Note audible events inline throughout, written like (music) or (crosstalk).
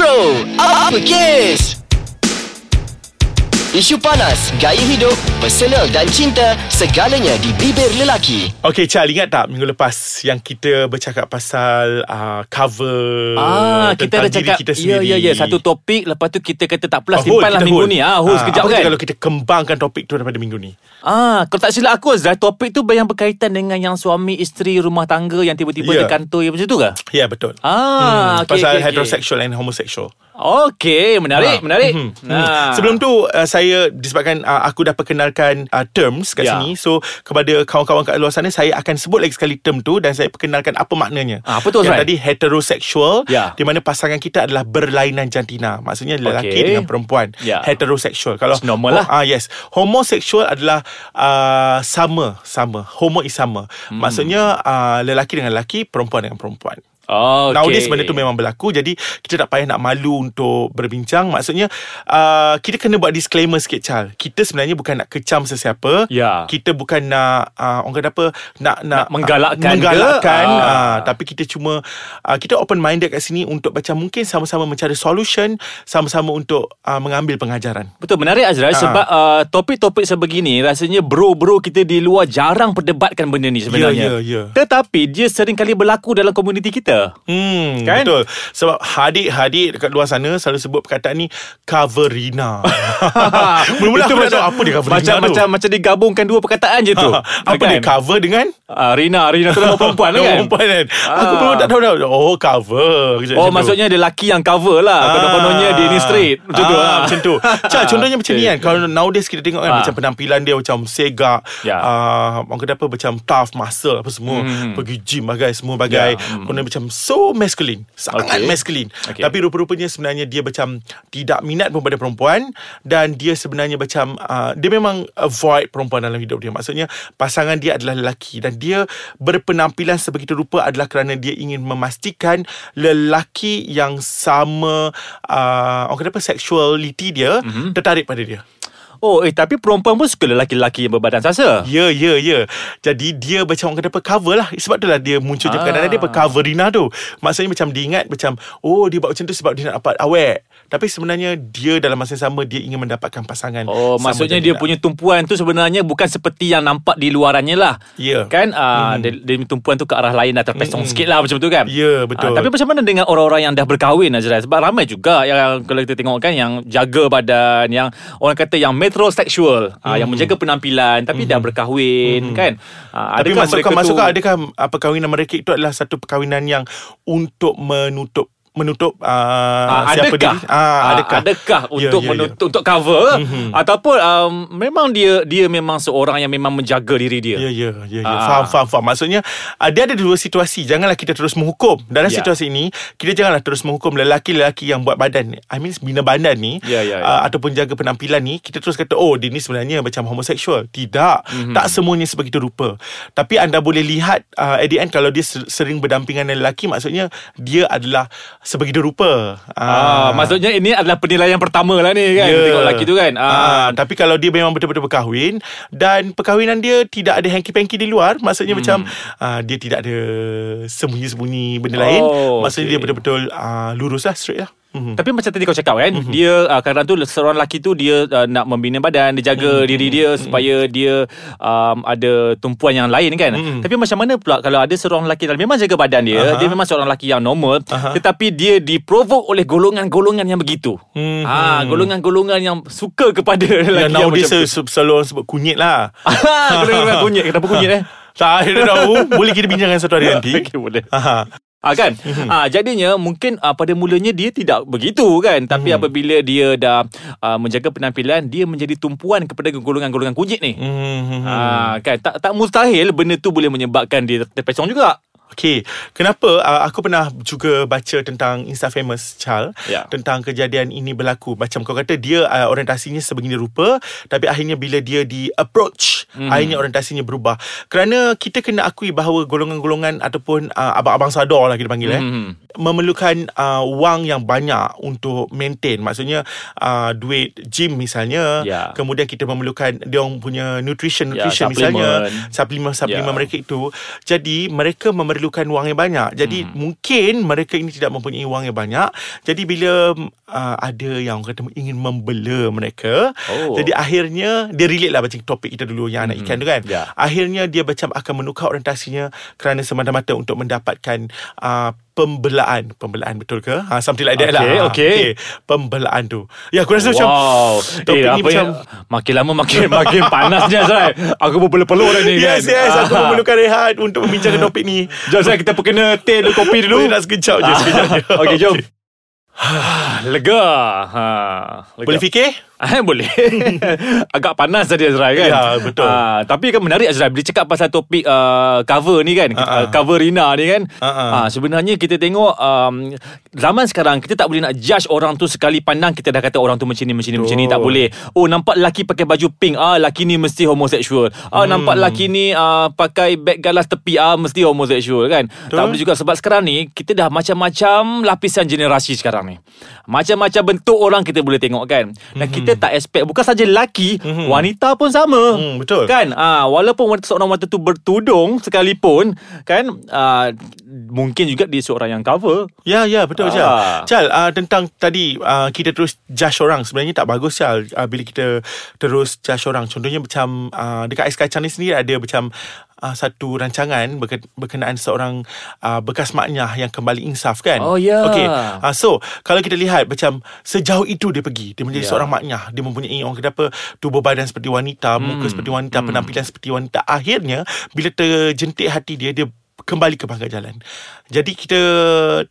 Bro, apa kes? Isu panas, gaya hidup, personal dan cinta, segalanya di bibir lelaki. Okay Chal ingat tak minggu lepas Yang kita bercakap pasal uh, Cover Ah, kita tentang ada diri cakap kita Ya sendiri ya ya Satu topik Lepas tu kita kata tak Ah, plus hold, Simpan lah kita minggu hold. ni ah, Hold Ah, sekejap apa kan Kalau kita kembangkan topik tu Daripada minggu ni Ah, Kalau tak silap aku Azrai Topik tu yang berkaitan dengan Yang suami isteri rumah tangga Yang tiba-tiba Ya. yeah. kantor yang Macam tu ke? Ya yeah, betul Ah, hmm, okey, Pasal okey. heterosexual and homosexual Okey Menarik Ah. Menarik Mhm. Mhm. Ah. Sebelum tu uh, saya disebabkan uh, aku dah perkenalkan uh, terms kat Ya. sini. So kepada kawan-kawan kat luar sana saya akan sebut lagi sekali term tu dan saya perkenalkan apa maknanya. Ah, apa tu, Yang tadi heterosexual Ya. di mana pasangan kita adalah berlainan jantina. Maksudnya lelaki Okey. dengan perempuan. Ya. Heterosexual. Kalau It's normal lah. Ah yes. Homosexual adalah uh, sama, sama. Homo is sama. Hmm. Maksudnya uh, lelaki dengan lelaki, perempuan dengan perempuan. Okay. Nowadays benda tu memang berlaku Jadi kita tak payah nak malu Untuk berbincang Maksudnya uh, Kita kena buat disclaimer sikit Chal Kita sebenarnya bukan nak kecam sesiapa Ya. Kita bukan nak uh, Orang kata apa Nak, nak, Nak menggalakkan Menggalakkan ke? Ah. uh, Tapi kita cuma uh, Kita open minded kat sini Untuk macam mungkin sama-sama mencari solution Sama-sama untuk uh, Mengambil pengajaran Betul menarik Azrai Ah. Sebab uh, topik-topik sebegini Rasanya bro-bro kita di luar Jarang perdebatkan benda ni Ya, sebenarnya ya, ya. Tetapi dia sering kali berlaku Dalam komuniti kita Hmm, Kan? Betul Sebab hadik-hadik Dekat luar sana Selalu sebut perkataan ni Coverina (laughs) Mula-mula aku tak tahu Apa dia coverina macam, tu Macam macam digabungkan dua perkataan je tu (laughs) Apa dia cover dengan Ah, Rina Rina tu nama (laughs) perempuan tu kan perempuan kan Aku Ah. pun tak tahu dah Oh cover Macam Oh tu. maksudnya dia lelaki yang cover lah Ah. Konon-kononnya dia ni straight Macam tu ah, lah Macam tu Cak, Contohnya macam ni Okay. kan Kalau nowadays kita tengok kan Ah. Macam penampilan dia Macam segak Ya. ah, Orang kata apa Macam tough Muscle apa semua Hmm. Pergi gym bagai Semua bagai Ya, hmm. Kemudian macam So masculine Sangat Okay. masculine Okay. Tapi rupa-rupanya Sebenarnya dia macam Tidak minat pun pada perempuan Dan dia sebenarnya macam ah, Dia memang avoid perempuan dalam hidup dia Maksudnya Pasangan dia adalah lelaki Dan dia Berpenampilan sebegitu rupa Adalah kerana dia ingin memastikan Lelaki yang sama uh, Orang kata apa Sexuality dia Mhm. Tertarik pada dia Oh eh tapi perempuan pun suka lelaki-lelaki yang berbadan sasa Ya, ya, ya. Jadi dia macam orang kata apa cover lah. Sebab tu lah dia muncul Ah. kadang-kadang dia apa coverina tu. Maksudnya macam dia ingat macam oh dia buat macam tu sebab dia nak dapat awet. Tapi sebenarnya dia dalam masa yang sama dia ingin mendapatkan pasangan. Oh maksudnya dia lah. punya tumpuan tu sebenarnya bukan seperti yang nampak di luarannya lah. Ya. Kan uh, dia, dia punya tumpuan tu ke arah lain dah terpesong sikit lah macam tu kan. Ya, betul. Ah, tapi macam mana dengan orang-orang yang dah berkahwin Azrai? Sebab ramai juga yang kalau kita tengok kan yang jaga badan, yang orang kata yang metrosexual, ah, yang menjaga penampilan tapi dah berkahwin kan. Ah, Tapi masukkan masukkan adakah uh, perkahwinan mereka itu adalah satu perkahwinan yang untuk menutup menutup uh, Ah, siapa adakah, diri? Ah, adakah? adakah Ya, untuk ya, ya. menutup untuk cover mm-hmm. ataupun um, memang dia dia memang seorang yang memang menjaga diri dia. Ya, ya, ya, ya. Ah. Faham, faham, faham. Maksudnya, uh, dia ada dua situasi. Janganlah kita terus menghukum. Dalam Ya. situasi ini, kita janganlah terus menghukum lelaki-lelaki yang buat badan. I mean, bina badan ni. Ya, ya, ya. Uh, ataupun jaga penampilan ni, kita terus kata, oh, dia ni sebenarnya macam homoseksual. Tidak. Mhm. Mm-hmm. Tak semuanya sebegitu rupa. Tapi anda boleh lihat, uh, at the end, kalau dia ser- sering berdampingan dengan lelaki, maksudnya, dia adalah sebegitu rupa. Ah, maksudnya ini adalah penilaian pertama lah ni kan. Ya. Tengok lelaki tu kan. Ah, Ah, tapi kalau dia memang betul-betul berkahwin dan perkahwinan dia tidak ada hanky-panky di luar, maksudnya hmm. macam ah, dia tidak ada sembunyi-sembunyi benda Oh, lain, maksudnya okey. dia betul-betul ah, lurus lah straight lah. Hmm. Tapi macam tadi kau cakap kan Mhm. Dia uh, kadang tu Seorang lelaki tu Dia uh, nak membina badan Dia Mhm. jaga diri dia Supaya dia um, Ada tumpuan yang lain kan Mhm. Tapi macam mana pula Kalau ada seorang lelaki Memang jaga badan dia Aha. Dia memang seorang lelaki yang normal Aha. Tetapi dia diprovok oleh Golongan-golongan yang begitu Mhm. Ah, Golongan-golongan yang Suka kepada lelaki Yang yang, se- selalu orang sebut kunyit lah. (laughs) Golongan kunyit Kenapa kunyit eh (laughs) tak. Boleh kita bincangkan satu hari (laughs) nanti. Okey, boleh. Aha. Ah kan. Mhm. Ah jadinya mungkin ah, pada mulanya dia tidak begitu kan. Tapi Mhm. apabila dia dah ah, menjaga penampilan dia menjadi tumpuan kepada golongan-golongan kunyit ni. Hmm. Ah kan tak tak mustahil benda tu boleh menyebabkan dia terpesong juga. Okay, kenapa uh, aku pernah juga baca tentang Insta Famous Chal Ya. tentang kejadian ini berlaku. Macam kau kata dia uh, orientasinya sebegini rupa tapi akhirnya bila dia di approach mm. akhirnya orientasinya berubah. Kerana kita kena akui bahawa golongan-golongan ataupun uh, abang-abang sadar lah kita panggil eh Mhm. memerlukan uh, wang yang banyak untuk maintain. Maksudnya uh, duit gym misalnya, Ya. kemudian kita memerlukan dia orang punya nutrition Ya, nutrition suplemen. misalnya, suplemen suplemen Ya. mereka itu. Jadi mereka memerlukan memerlukan wang yang banyak. Jadi hmm. mungkin mereka ini tidak mempunyai wang yang banyak. Jadi bila uh, ada yang orang kata ingin membela mereka, Oh. jadi akhirnya dia relate lah macam topik kita dulu yang anak Hmm. ikan tu kan. Ya. Akhirnya dia macam akan menukar orientasinya kerana semata-mata untuk mendapatkan uh, pembelaan. Pembelaan betul ke? Ha, something like that Okay, lah. Ha, okay. Pembelaan tu. Ya, aku rasa macam Wow topik eh, ni macam yang, Makin lama makin (laughs) makin panasnya Azrai Aku pun peluk-peluk dah ni Yes, kan yes. Aku Ah. memerlukan rehat untuk membincangkan topik ni. Jom Azrai kita perkena teh dulu Kopi dulu nak sekejap je, sekejap je. (laughs) Okey jom (laughs) Lega ha, lega. Boleh fikir? Ah, (laughs) boleh. (laughs) Agak panas tadi Azrai kan. Ya, betul. Ah, tapi kan menarik Azrai bila cakap pasal topik uh, cover ni kan. Ah, ah. Uh, cover Rina ni kan. Ah, ah. Sebenarnya kita tengok um, zaman sekarang kita tak boleh nak judge orang tu sekali pandang kita dah kata orang tu macam ni macam ni macam ni tak boleh. Oh nampak lelaki pakai baju pink ah lelaki ni mesti homoseksual. Ah Hmm. nampak lelaki ni uh, pakai beg galas tepi ah mesti homoseksual kan. Tak boleh juga sebab sekarang ni kita dah macam-macam lapisan generasi sekarang ni. Macam-macam bentuk orang kita boleh tengok kan. Dan Hmm. kita tak expect bukan saja lelaki, wanita pun sama. Hmm, betul. Kan? Ah walaupun wanita seorang wanita tu bertudung sekalipun kan ah mungkin juga dia seorang yang cover. Ya, ya, betul Ah. Chal. Chal, uh, tentang tadi uh, kita terus judge orang. Sebenarnya tak bagus Chal uh, bila kita terus judge orang. Contohnya macam uh, dekat Ais Kacang ni sendiri ada macam uh, satu rancangan berke- berkenaan seorang uh, bekas maknyah yang kembali insaf kan. Oh, ya. Okay. Uh, so, kalau kita lihat macam sejauh itu dia pergi. Dia menjadi Ya. seorang maknyah. Dia mempunyai orang kata apa, tubuh badan seperti wanita, muka Hmm. seperti wanita, penampilan seperti wanita. Akhirnya, bila terjentik hati dia, dia kembali ke pangkat jalan. Jadi kita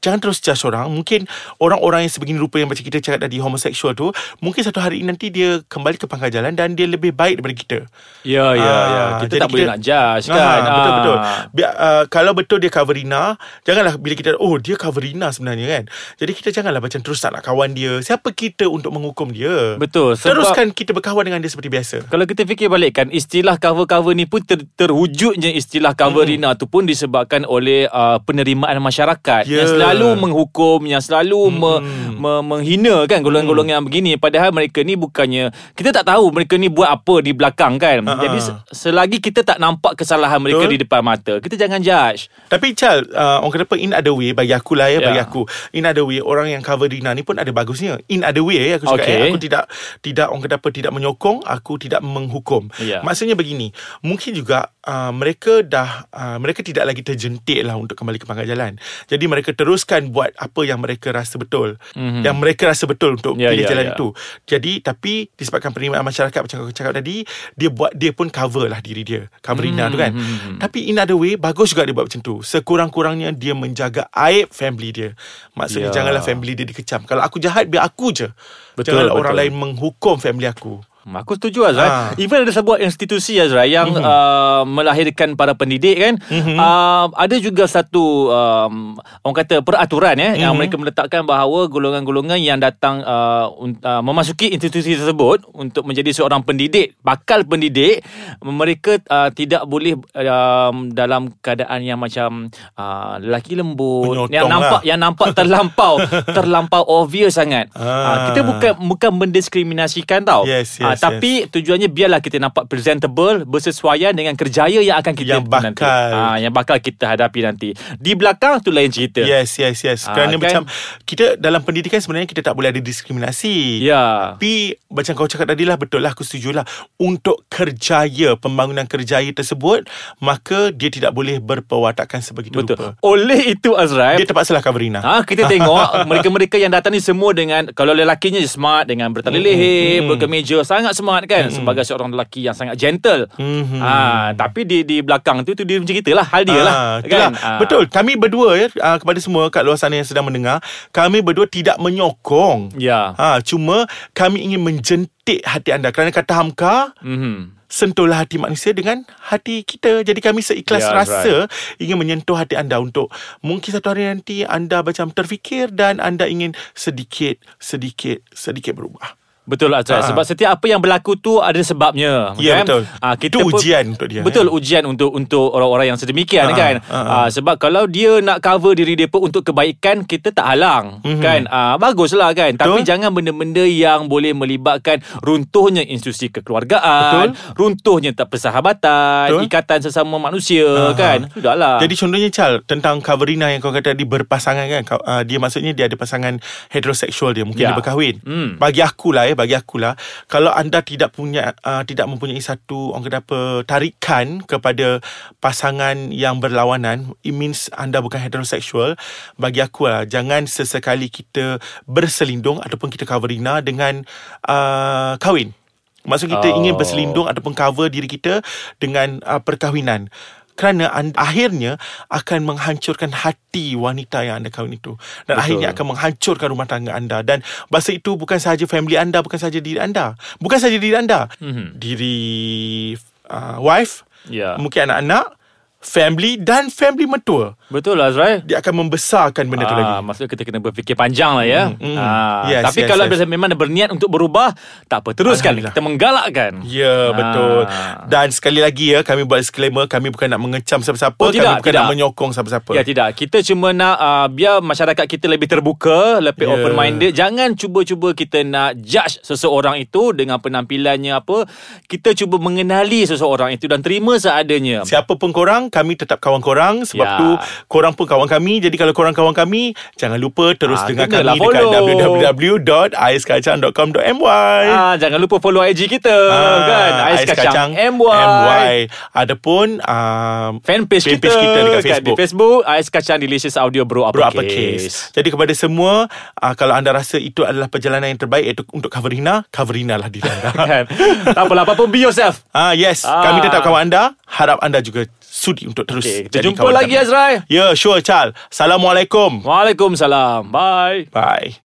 jangan terus judge orang. Mungkin orang-orang yang sebegini rupa yang macam kita cakap tadi homoseksual tu, mungkin satu hari nanti dia kembali ke pangkat jalan dan dia lebih baik daripada kita. Ya ya Ah, ya. Kita jadi tak boleh nak judge kan. Ah, betul betul. Ah. Biar, uh, kalau betul dia cover Rina, janganlah bila kita oh dia cover Rina sebenarnya kan. Jadi kita janganlah macam terus tak nak kawan dia. Siapa kita untuk menghukum dia? Betul, Teruskan kita berkawan dengan dia seperti biasa. Kalau kita fikir balik kan Istilah cover-cover ni pun ter, Terwujudnya istilah cover Hmm. Tu pun Disebabkan oleh uh, Penerimaan masyarakat Ya. Yang selalu menghukum Yang selalu me, me, menghina kan Golongan-golongan yang begini Padahal mereka ni bukannya Kita tak tahu mereka ni buat apa di belakang kan Ha-ha. Jadi se- selagi kita tak nampak kesalahan mereka Betul. di depan mata Kita jangan judge Tapi Chal uh, Orang kata In other way Bagi aku lah ya, Ya. Bagi aku In other way Orang yang cover Rina ni pun ada bagusnya In other way Aku cakap Okay. eh, Aku tidak Tidak orang kata apa Tidak menyokong Aku tidak menghukum Ya. Maksudnya begini Mungkin juga uh, Mereka dah uh, Mereka tidak lagi terjentik lah Untuk kembali ke pangkat jalan Jadi mereka teruskan Buat apa yang mereka rasa betul Mhm. Yang mereka rasa betul Untuk Ya, pilih ya, jalan ya. itu Jadi Tapi Disebabkan penerimaan masyarakat Macam aku cakap tadi Dia buat Dia pun cover lah diri dia Cover Rina tu kan Mhm. tapi in other way Bagus juga dia buat macam tu Sekurang-kurangnya Dia menjaga aib family dia Maksudnya Ya. janganlah family dia dikecam Kalau aku jahat Biar aku je Betul, Janganlah betul. orang lain menghukum family aku Aku setuju Azrai Ha. Even ada sebuah institusi Azrai Yang Mhm. uh, melahirkan para pendidik kan uh, Ada juga satu um, Orang kata peraturan ya Yang Mhm. mereka meletakkan bahawa Golongan-golongan yang datang uh, un- uh, Memasuki institusi tersebut Untuk menjadi seorang pendidik Bakal pendidik Mereka uh, tidak boleh um, Dalam keadaan yang macam uh, Lelaki lembut Penyotong Yang nampak lah. (laughs) Yang nampak terlampau Terlampau obvious sangat Ah. uh, Kita bukan Bukan mendiskriminasikan tau Yes, Ah, yes, tapi tujuannya biarlah kita nampak presentable bersesuaian dengan kerjaya yang akan kita Yang bakal. nanti. Ah, yang bakal kita hadapi nanti. Di belakang tu lain cerita. Yes yes yes Ah, Kerana kan? macam Kita dalam pendidikan sebenarnya Kita tak boleh ada diskriminasi Ya. Tapi macam kau cakap tadi lah Betul lah aku setuju lah Untuk kerjaya Pembangunan kerjaya tersebut Maka dia tidak boleh berperwatakan sebegitu Betul. rupa Oleh itu Azrai, Dia terpaksalah cover Rina Ha, kita tengok (laughs) mereka-mereka yang datang ni semua dengan kalau lelakinya smart dengan bertali leher, berkemeja, sangat smart kan sebagai seorang lelaki yang sangat gentle. Mhm. Ha, tapi di di belakang tu tu dia macam kita lah, hal dia lah. Ah, itulah. Ah. Betul. Kami berdua ya ah, kepada semua kat luar sana yang sedang mendengar, kami berdua tidak menyokong. Ya. Ha, cuma kami ingin menjentik hati anda kerana kata Hamka Mhm. sentuhlah hati manusia dengan hati kita. Jadi kami seikhlas Ya, rasa ingin menyentuh hati anda untuk mungkin satu hari nanti anda macam terfikir dan anda ingin sedikit sedikit sedikit berubah. Betul Azrael Ah. Sebab setiap apa yang berlaku tu Ada sebabnya Ya, kan? betul. Ah, Itu pun- ujian untuk dia, Betul kan? ujian untuk Untuk orang-orang yang sedemikian Ah, kan. Ah, Sebab kalau dia nak cover diri dia pun Untuk kebaikan Kita tak halang Mhm. kan ah, Baguslah kan Tapi Betul. jangan benda-benda Yang boleh melibatkan Runtuhnya institusi kekeluargaan Betul. Runtuhnya tak persahabatan Betul. Ikatan sesama manusia Ah, kan Sudahlah Jadi contohnya Chal Tentang Coverina yang kau kata tadi Berpasangan kan uh, Dia maksudnya Dia ada pasangan Heteroseksual dia Mungkin Ya. dia berkahwin Hmm. Bagi aku lah ya Bagi aku lah Kalau anda tidak punya uh, Tidak mempunyai satu Orang kata apa Tarikan Kepada Pasangan yang berlawanan It means Anda bukan heteroseksual Bagi aku lah Jangan sesekali kita Berselindung Ataupun kita coverina Dengan uh, Kahwin. Maksud kita Oh. ingin berselindung Ataupun cover diri kita Dengan uh, perkahwinan kerana anda, akhirnya akan menghancurkan hati wanita yang anda kahwin itu dan Betul. akhirnya akan menghancurkan rumah tangga anda dan bahasa itu bukan sahaja family anda bukan sahaja diri anda bukan sahaja diri anda Mhm. diri uh, wife Ya. mungkin anak-anak family dan family mertua Betul lah Azrael dia akan membesarkan benda tu lagi Maksudnya kita kena berfikir panjang lah ya. Mm, mm. Ah, Yes, tapi yes, kalau yes. memang berniat untuk berubah, tak apa teruskan. Kita menggalakkan. Ya betul Ah. Dan sekali lagi ya Kami buat disclaimer Kami bukan nak mengecam siapa-siapa Oh, Kami tidak, bukan tidak. nak menyokong siapa-siapa Ya tidak Kita cuma nak uh, Biar masyarakat kita lebih terbuka Lebih yeah. open minded Jangan cuba-cuba kita nak Judge seseorang itu Dengan penampilannya apa Kita cuba mengenali seseorang itu Dan terima seadanya Siapa pun korang Kami tetap kawan korang Sebab Ya. tu Korang pun kawan kami Jadi kalau korang kawan kami Jangan lupa terus Ah, dengar kami Dekat follow. www.aiskacang.com.my ah, Jangan lupa follow IG kita kan Ais, Kacang, MY, MY. Adapun um, Fanpage, Fanpage kita, kita dekat Facebook. Di Facebook Ais Kacang Delicious Audio Bro Bro Uppercase, Uppercase Jadi kepada semua uh, Kalau anda rasa itu adalah perjalanan yang terbaik Iaitu untuk Coverina Coverina lah diri (laughs) anda kan? Tak apalah Apa pun be yourself Ah yes, Ah. kami tetap kawan anda. Harap anda juga sudi untuk terus Okay, kita jumpa lagi. Azrai Ya, yeah, sure Chal. Assalamualaikum. Waalaikumsalam Bye Bye.